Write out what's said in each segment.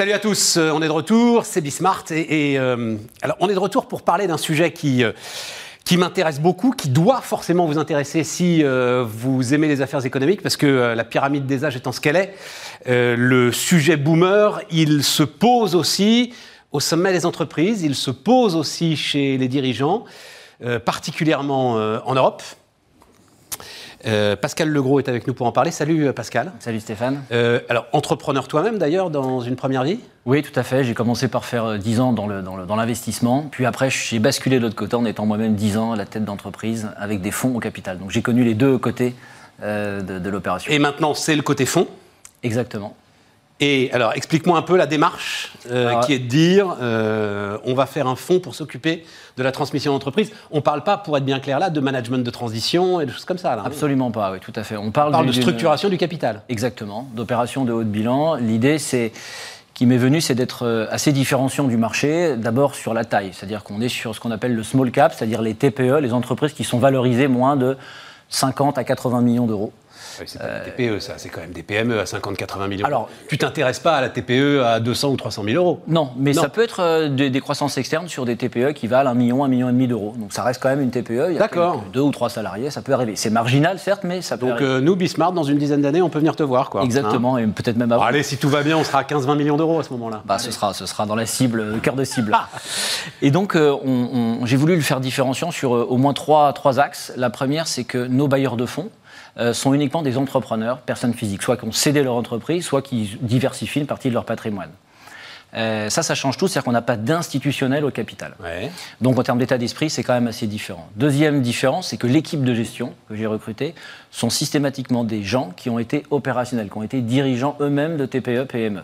Salut à tous, euh, on est de retour, c'est Bismart. Et, euh, on est de retour pour parler d'un sujet qui, euh, m'intéresse beaucoup, qui doit forcément vous intéresser si vous aimez les affaires économiques, parce que la pyramide des âges étant ce qu'elle est, le sujet boomer, il se pose aussi au sommet des entreprises, il se pose aussi chez les dirigeants, particulièrement en Europe. Euh, Pascal Legros est avec nous pour en parler. Salut euh, Pascal. Salut Stéphane. Euh, alors, entrepreneur toi-même d'ailleurs, dans une première vie? Oui, tout à fait. J'ai commencé par faire euh, 10 ans dans le- l'investissement. puis après, j'ai basculé de l'autre côté en étant moi-même 10 ans à la tête d'entreprise avec des fonds au capital. Donc j'ai connu les deux côtés euh, de, de l'opération. Et maintenant, c'est le côté fond. Exactement. Et alors, explique-moi un peu la démarche euh, Alors, qui est de dire euh, on va faire un fonds pour s'occuper de la transmission d'entreprise. On ne parle pas, pour être bien clair là, de management de transition et de choses comme ça. Là. Absolument pas, oui, tout à fait. On On parle, de structuration du capital. Exactement, d'opérations de haut de bilan. L'idée, c'est qui m'est venue, c'est d'être euh, assez différenciant du marché. D'abord sur la taille, c'est-à-dire qu'on est sur ce qu'on appelle le small cap, c'est-à-dire les TPE, les entreprises qui sont valorisées moins de 50 à 80 millions d'euros. Oui, c'est pas des TPE, ça. C'est quand même des PME à 50-80 millions. Alors- tu t'intéresses pas à la TPE à 200 ou 300 000 euros? Non, mais Non. ça peut être euh, des, des croissances externes sur des TPE qui valent 1 million, 1 million et demi d'euros. Donc ça reste quand même une TPE. Il y a D'accord. deux ou trois salariés, ça peut arriver. C'est marginal, certes, mais ça peut Donc, arriver. euh, nous, Bismarck, dans une dizaine d'années, on peut venir te voir. Quoi, Exactement, et peut-être même Hein avant. Bon, allez, si tout va bien, on sera à 15-20 millions d'euros à ce moment-là. Bah, ce, sera, ce sera dans la cible, le cœur de cible. Ah. Et donc, euh, on- on- j'ai voulu le faire différenciant sur euh, au moins trois, trois axes. La première, c'est que nos bailleurs de fonds euh, sont uniquement des entrepreneurs, personnes physiques, soit qui ont cédé leur entreprise, soit qui diversifient une partie de leur patrimoine. Euh, ça, ça change tout, c'est-à-dire qu'on n'a pas d'institutionnel au capital. Ouais. Donc en termes d'état d'esprit, c'est quand même assez différent. Deuxième différence, c'est que l'équipe de gestion que j'ai recrutée sont systématiquement des gens qui ont été opérationnels, qui ont été dirigeants eux-mêmes de TPE, PME.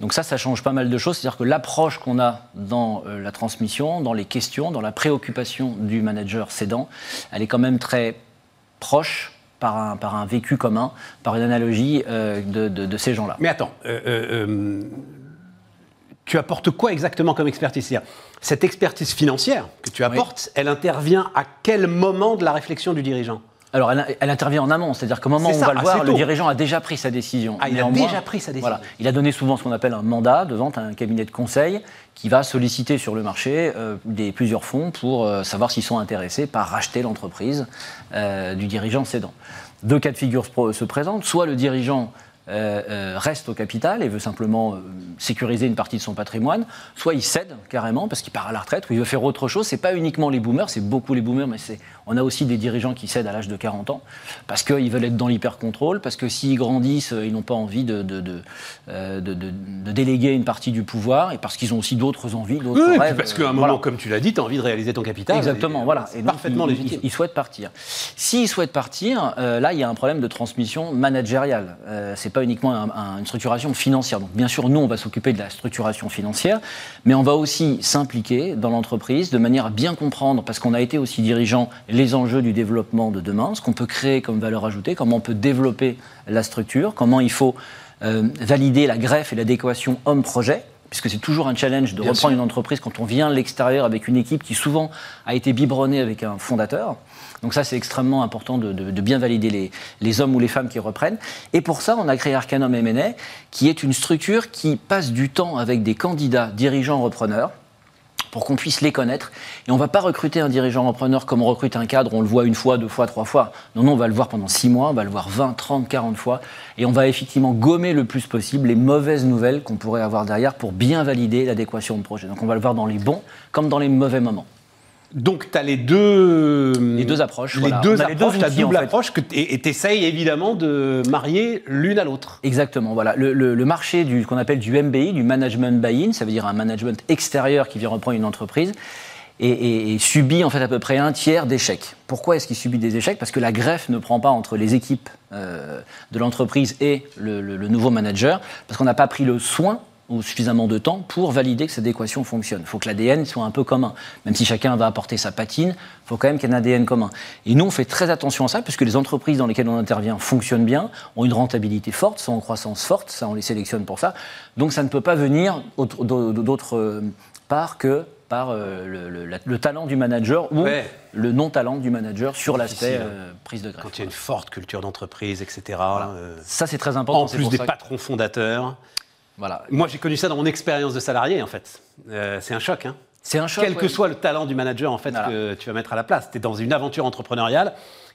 Donc ça, ça change pas mal de choses. C'est-à-dire que l'approche qu'on a dans euh, la transmission, dans les questions, dans la préoccupation du manager cédant, elle est quand même très proche par un, par un vécu commun, par une analogie euh, de, de- de ces gens-là. Mais attends, euh, euh, tu apportes quoi exactement comme expertise? C'est-à-dire, Cette expertise financière que tu apportes, elle intervient à quel moment de la réflexion du dirigeant? Alors, elle, elle intervient en amont, c'est-à-dire qu'au moment où on ça, va le voir, le dirigeant a déjà pris sa décision. Ah, il a déjà pris sa décision. Voilà, il a donné souvent ce qu'on appelle un mandat devant un cabinet de conseil qui va solliciter sur le marché euh, des, plusieurs fonds pour euh, savoir s'ils sont intéressés par racheter l'entreprise euh, du dirigeant cédant. Deux cas de figure se, présentent, soit le dirigeant euh, euh, reste au capital et veut simplement euh, sécuriser une partie de son patrimoine, soit il cède carrément parce qu'il part à la retraite ou il veut faire autre chose. C'est pas uniquement les boomers, c'est beaucoup les boomers, mais c'est on a aussi des dirigeants qui cèdent à l'âge de 40 ans parce qu'ils veulent être dans l'hyper-contrôle, parce que s'ils grandissent, euh, ils n'ont pas envie de, de, de, euh, de- de- de déléguer une partie du pouvoir et parce qu'ils ont aussi d'autres envies, d'autres Oui, rêves. parce qu'à un euh, moment, voilà. comme tu l'as dit, tu as envie de réaliser ton capital. Exactement, Et, voilà. Et donc, parfaitement il- légitime. Il, il souhaite partir. S'il souhaite partir, euh, là, il y a un problème de transmission managériale. Euh, c'est pas uniquement un- un- une structuration financière. Donc, bien sûr, nous, on va s'occuper de la structuration financière, mais on va aussi s'impliquer dans l'entreprise de manière à bien comprendre, parce qu'on a été aussi dirigeant, les enjeux du développement de demain, ce qu'on peut créer comme valeur ajoutée, comment on peut développer la structure, comment il faut euh, valider la greffe et l'adéquation homme-projet puisque c'est toujours un challenge de Bien reprendre sûr. une entreprise quand on vient de l'extérieur avec une équipe qui souvent a été biberonnée avec un fondateur. Donc ça, c'est extrêmement important de, de- de bien valider les, les hommes ou les femmes qui reprennent. Et pour ça, on a créé Arcanum M&A, qui est une structure qui passe du temps avec des candidats dirigeants repreneurs pour qu'on puisse les connaître. Et on ne va pas recruter un dirigeant repreneur comme on recrute un cadre, on le voit une fois, deux fois, trois fois. Non, non, on va le voir pendant six mois, on va le voir 20, 30, 40 fois. Et on va effectivement gommer le plus possible les mauvaises nouvelles qu'on pourrait avoir derrière pour bien valider l'adéquation de projet. Donc on va le voir dans les bons comme dans les mauvais moments. Donc, tu as les deux. Les deux approches, Les voilà. deux les approches, outils, double en fait. approche, que et tu essayes évidemment de marier l'une à l'autre. Exactement, voilà. Le, le- le marché du qu'on appelle du MBI, du management buy-in, ça veut dire un management extérieur qui vient reprendre une entreprise, et, et- et subit en fait à peu près un tiers d'échecs. Pourquoi est-ce qu'il subit des échecs? Parce que la greffe ne prend pas entre les équipes euh, de l'entreprise et le, le- le nouveau manager, parce qu'on n'a pas pris le soin ou suffisamment de temps pour valider que cette équation fonctionne. Il faut que l'ADN soit un peu commun. Même si chacun va apporter sa patine, il faut quand même qu'il y ait un ADN commun. Et nous, on fait très attention à ça, puisque les entreprises dans lesquelles on intervient fonctionnent bien, ont une rentabilité forte, sont en croissance forte, ça, on les sélectionne pour ça. Donc ça ne peut pas venir autre- d'autre euh, part que par euh, le, le- la- le talent du manager ou Ouais. le non-talent du manager sur l'aspect Difficile. euh, prise de greffe. Quand il y a une forte culture d'entreprise, etc. euh, Ça, c'est très important. en plus pour des ça que- patrons fondateurs. Voilà. Moi, j'ai connu ça dans mon expérience de salarié, en fait. Euh, c'est un choc. Hein. C'est un choc. Quel que soit le talent du manager, en fait, que tu vas mettre à la place. Tu es dans une aventure entrepreneuriale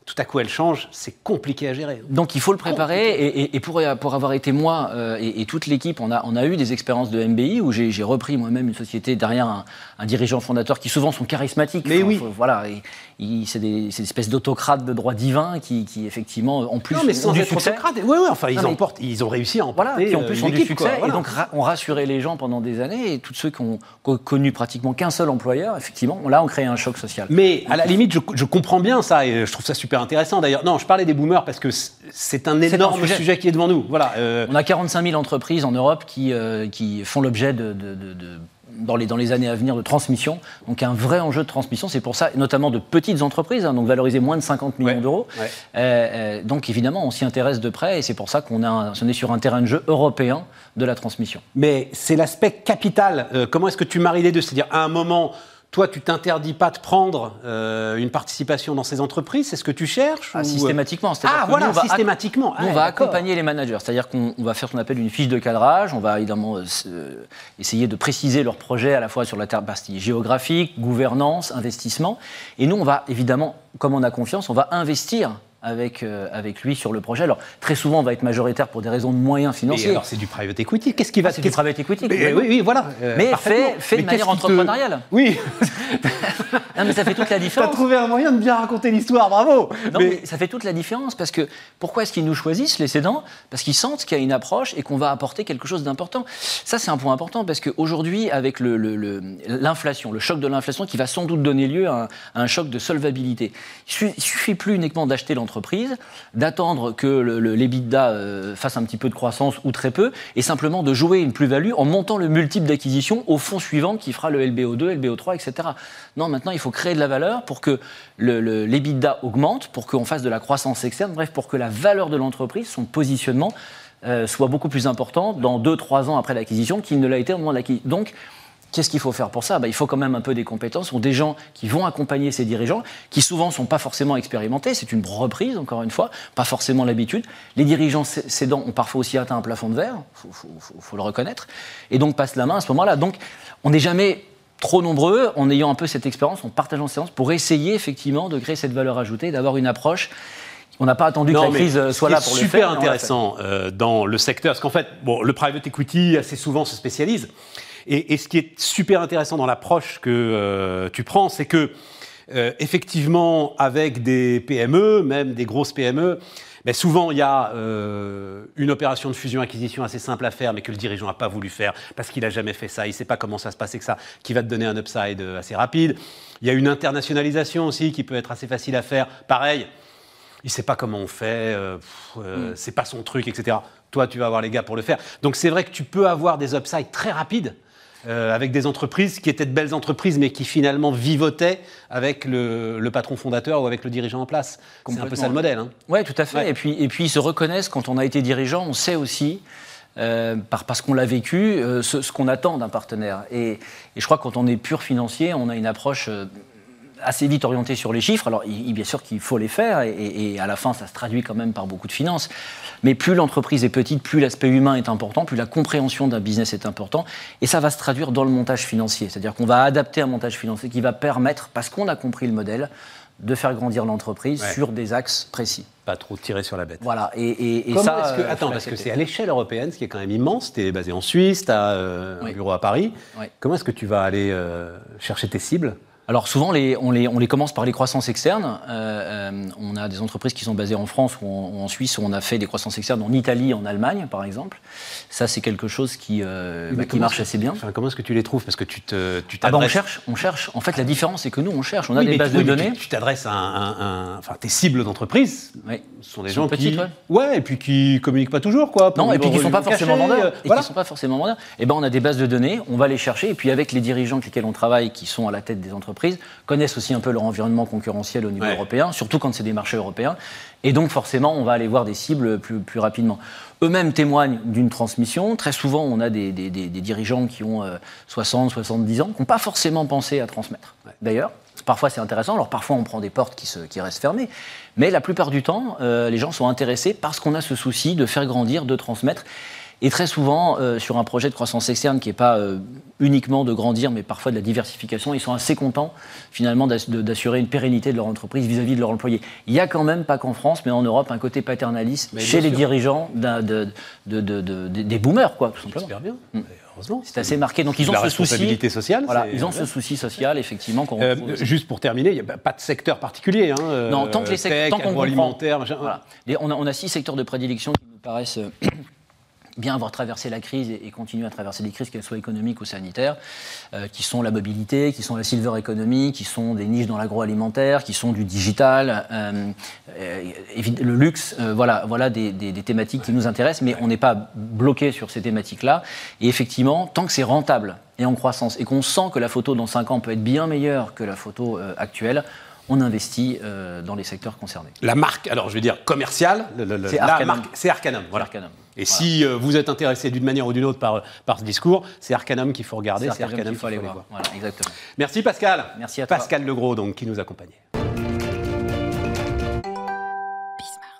tout à coup elle change, c'est compliqué à gérer. Donc il faut le préparer. Et, pour, pour, avoir été moi euh, et, toute l'équipe, on a, on a eu des expériences de MBI où j'ai repris moi-même une société derrière un, dirigeant fondateur qui souvent sont charismatiques. Mais oui. voilà, c'est des, espèces d'autocrates de droit divin qui, effectivement, en plus, non, mais sans être autocrates. Oui, oui, enfin, ils, emportent, ils ont réussi à emporter. Voilà, qui en plus euh, ont du succès. Et donc on rassuré les gens pendant des années. Et tous ceux qui ont connu pratiquement qu'un seul employeur, effectivement, là, on crée un choc social. Mais à la limite, je, je comprends bien ça et je trouve ça super intéressant d'ailleurs. Non, je parlais des boomers parce que c'est un énorme sujet. qui est devant nous. Voilà. Euh. On a 45 000 entreprises en Europe qui, euh, qui font l'objet de, dans les, dans les, années à venir de transmission. Donc un vrai enjeu de transmission, c'est pour ça, notamment de petites entreprises, hein, donc valoriser moins de 50 millions d'euros. Euh, donc évidemment, on s'y intéresse de près et c'est pour ça qu'on est sur un terrain de jeu européen de la transmission. Mais c'est l'aspect capital. comment est-ce que tu maries les deux? C'est-à-dire à un moment toi, tu t'interdis pas de prendre euh, une participation dans ces entreprises C'est ce que tu cherches ah, Systématiquement. Ah, voilà, systématiquement. on va accompagner les managers. C'est-à-dire qu'on va faire ce qu'on appelle une fiche de cadrage. On va évidemment euh, essayer de préciser leur projet à la fois sur la partie géographique, gouvernance, investissement. Et nous, on va évidemment, comme on a confiance, on va investir avec, euh, avec lui sur le projet. Alors, très souvent, on va être majoritaire pour des raisons de moyens financiers. alors, c'est du private equity. Qu'est-ce qui va... C'est du private equity. oui, oui, voilà. Euh, mais fait, fait de manière entrepreneuriale. Oui. non, mais ça fait toute la différence. Tu as trouvé un moyen de bien raconter l'histoire, bravo. Non, mais... ça fait toute la différence parce que pourquoi est-ce qu'ils nous choisissent, les cédants? Parce qu'ils sentent qu'il y a une approche et qu'on va apporter quelque chose d'important. Ça, c'est un point important parce qu'aujourd'hui, avec l'inflation, le, le, choc de l'inflation qui va sans doute donner lieu à un, à un choc de solvabilité, il ne suffit plus uniquement d'acheter l'entreprise d'attendre que l'EBITDA euh, fasse un petit peu de croissance ou très peu, et simplement de jouer une plus-value en montant le multiple d'acquisition au fond suivant qui fera le LBO2, LBO3, etc. Non, maintenant, il faut créer de la valeur pour que l'EBITDA augmente, pour qu'on fasse de la croissance externe, bref, pour que la valeur de l'entreprise, son positionnement, euh, soit beaucoup plus important dans 2-3 ans après l'acquisition qu'il ne l'a été au moment de l'acquisition. Donc, Qu'est-ce qu'il faut faire pour ça? Bah, Il faut quand même un peu des compétences. Ce sont des gens qui vont accompagner ces dirigeants, qui souvent ne sont pas forcément expérimentés. C'est une reprise, encore une fois, pas forcément l'habitude. Les dirigeants cédants ont parfois aussi atteint un plafond de verre, il faut, le reconnaître, et donc passent la main à ce moment-là. Donc on n'est jamais trop nombreux, en ayant un peu cette expérience, en partageant ces séances, pour essayer effectivement de créer cette valeur ajoutée, d'avoir une approche on n'a pas attendu que la crise soit là pour le faire. C'est super intéressant euh, dans le secteur, parce qu'en fait, bon, le private equity assez souvent se spécialise. Et, ce qui est super intéressant dans l'approche que euh, tu prends, c'est que euh, effectivement, avec des PME, même des grosses PME, mais souvent, il y a euh, une opération de fusion-acquisition assez simple à faire, mais que le dirigeant n'a pas voulu faire parce qu'il n'a jamais fait ça, il ne sait pas comment ça se passe que ça, qui va te donner un upside assez rapide. Il y a une internationalisation aussi qui peut être assez facile à faire. Pareil, il ne sait pas comment on fait, mm. c'est pas son truc, etc. Toi, tu vas avoir les gars pour le faire. Donc c'est vrai que tu peux avoir des upsides très rapides euh, avec des entreprises qui étaient de belles entreprises, mais qui finalement vivotaient avec le, patron fondateur ou avec le dirigeant en place. C'est un peu ça le modèle. Hein. Oui, tout à fait. Et, puis, et puis ils se reconnaissent quand on a été dirigeant, on sait aussi. Euh, parce qu'on l'a vécu, euh, ce, qu'on attend d'un partenaire. Et, et, je crois que quand on est pur financier, on a une approche assez vite orienté sur les chiffres. Alors, il, bien sûr qu'il faut les faire, et, à la fin, ça se traduit quand même par beaucoup de finances. Mais plus l'entreprise est petite, plus l'aspect humain est important, plus la compréhension d'un business est important, et ça va se traduire dans le montage financier. C'est-à-dire qu'on va adapter un montage financier qui va permettre, parce qu'on a compris le modèle, de faire grandir l'entreprise sur des axes précis. Pas trop tirer sur la bête. Voilà. Et, et, ça. Que, euh, attends, parce que c'est à l'échelle européenne, ce qui est quand même immense. Tu es basé en Suisse, tu as euh, un bureau à Paris. Comment est-ce que tu vas aller euh, chercher tes cibles? Alors souvent, les, on, les, on, les, commence par les croissances externes. Euh, euh, on a des entreprises qui sont basées en France ou en, Suisse, où on a fait des croissances externes en Italie, en Allemagne, par exemple. Ça, c'est quelque chose qui, euh, bah, qui marche assez bien. comment est-ce que tu les trouves? Parce que tu te, tu ah bah, on cherche, on cherche. En fait, la différence, c'est que nous, on cherche. On a des bases de données. Tu t'adresses à un, enfin, tes cibles d'entreprise. Oui. Ce sont des gens qui, ouais. et puis qui communiquent pas toujours, quoi. Non, et puis qui sont pas forcément vendeurs. Et qui sont pas forcément vendeurs. Et ben, on a des bases de données. On va les chercher. Et puis avec les dirigeants avec lesquels on travaille, qui sont à la tête des entreprises, connaissent aussi un peu leur environnement concurrentiel au niveau européen, surtout quand c'est des marchés européens. Et donc forcément, on va aller voir des cibles plus, plus rapidement. Eux-mêmes témoignent d'une transmission. Très souvent, on a des, des, des, dirigeants qui ont 60, euh, 70 ans, qui n'ont pas forcément pensé à transmettre. D'ailleurs, parfois c'est intéressant. Alors parfois, on prend des portes qui, se, qui restent fermées. Mais la plupart du temps, euh, les gens sont intéressés parce qu'on a ce souci de faire grandir, de transmettre. Et très souvent, euh, sur un projet de croissance externe qui n'est pas euh, uniquement de grandir, mais parfois de la diversification, ils sont assez contents finalement d'assurer une pérennité de leur entreprise vis-à-vis de leurs employés. Il y a quand même, pas qu'en France, mais en Europe, un côté paternaliste chez les dirigeants de, des boomers, quoi, tout simplement. J'espère bien. Mm. C'est assez marqué. Donc ils ont la ce responsabilité sociale. Voilà, ils ont ce souci social, effectivement. Euh, juste pour terminer, il n'y a pas de secteur particulier. Hein, non, tant que les secteurs, tant qu'on alimentaire, voilà. on, a, on a six secteurs de prédilection qui nous paraissent euh, bien avoir traversé la crise et, continuer à traverser des crises, qu'elles soient économiques ou sanitaires, euh, qui sont la mobilité, qui sont la silver economy, qui sont des niches dans l'agroalimentaire, qui sont du digital, euh, euh, le luxe, voilà, voilà des, thématiques qui nous intéressent, mais on n'est pas bloqué sur ces thématiques-là. Et effectivement, tant que c'est rentable et en croissance, et qu'on sent que la photo dans 5 ans peut être bien meilleure que la photo actuelle, on investit dans les secteurs concernés. La marque, alors je vais dire commerciale, c'est Arcanum. C'est Arcanum. Voilà. Arcanum. Et si euh, vous êtes intéressé d'une manière ou d'une autre par, par ce discours, c'est Arcanum qu'il faut regarder, c'est Arcanum qu'il faut aller voir. Voilà, exactement. Merci Pascal. Merci à toi. Pascal Legros, donc, qui nous accompagnait.